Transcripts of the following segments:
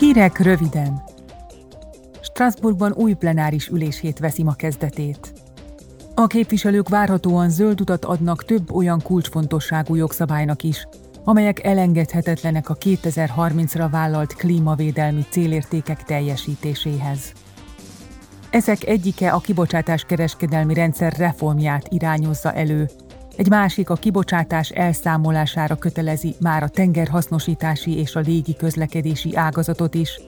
Hírek röviden. Strasbourgban új plenáris ülését veszi ma kezdetét. A képviselők várhatóan zöld utat adnak több olyan kulcsfontosságú jogszabálynak is, amelyek elengedhetetlenek a 2030-ra vállalt klímavédelmi célértékek teljesítéséhez. Ezek egyike a kibocsátás kereskedelmi rendszer reformját irányozza elő, egy másik a kibocsátás elszámolására kötelezi már a tengerhasznosítási és a légi közlekedési ágazatot is,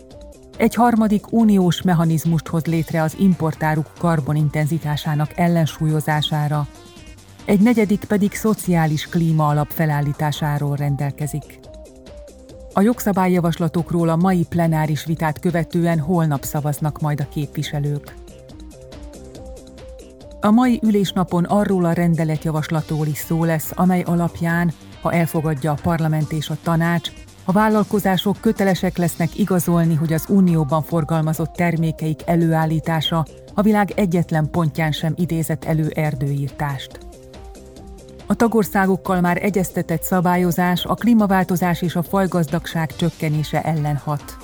egy harmadik uniós mechanizmust hoz létre az importáruk karbonintenzitásának ellensúlyozására, egy negyedik pedig szociális klíma alap felállításáról rendelkezik. A jogszabályjavaslatokról a mai plenáris vitát követően holnap szavaznak majd a képviselők. A mai ülésnapon arról a rendeletjavaslatról is szó lesz, amely alapján, ha elfogadja a parlament és a tanács, a vállalkozások kötelesek lesznek igazolni, hogy az unióban forgalmazott termékeik előállítása a világ egyetlen pontján sem idézett elő erdőírtást. A tagországokkal már egyeztetett szabályozás a klímaváltozás és a fajgazdagság csökkenése ellen hat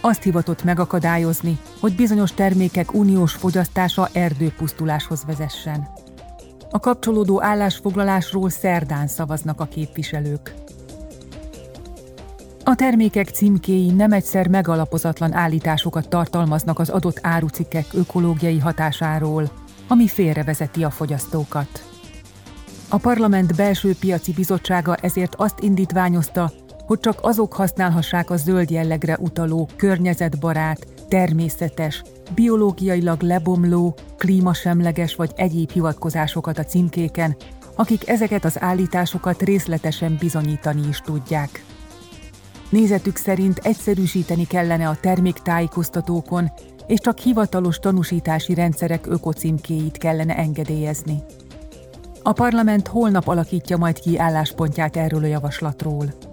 azt hivatott megakadályozni, hogy bizonyos termékek uniós fogyasztása erdőpusztuláshoz vezessen. A kapcsolódó állásfoglalásról szerdán szavaznak a képviselők. A termékek címkéi nem egyszer megalapozatlan állításokat tartalmaznak az adott árucikkek ökológiai hatásáról, ami félrevezeti a fogyasztókat. A Parlament Belső Piaci Bizottsága ezért azt indítványozta, hogy csak azok használhassák a zöld jellegre utaló, környezetbarát, természetes, biológiailag lebomló, klímasemleges vagy egyéb hivatkozásokat a címkéken, akik ezeket az állításokat részletesen bizonyítani is tudják. Nézetük szerint egyszerűsíteni kellene a terméktájékoztatókon, és csak hivatalos tanúsítási rendszerek ökocímkéit kellene engedélyezni. A parlament holnap alakítja majd ki álláspontját erről a javaslatról.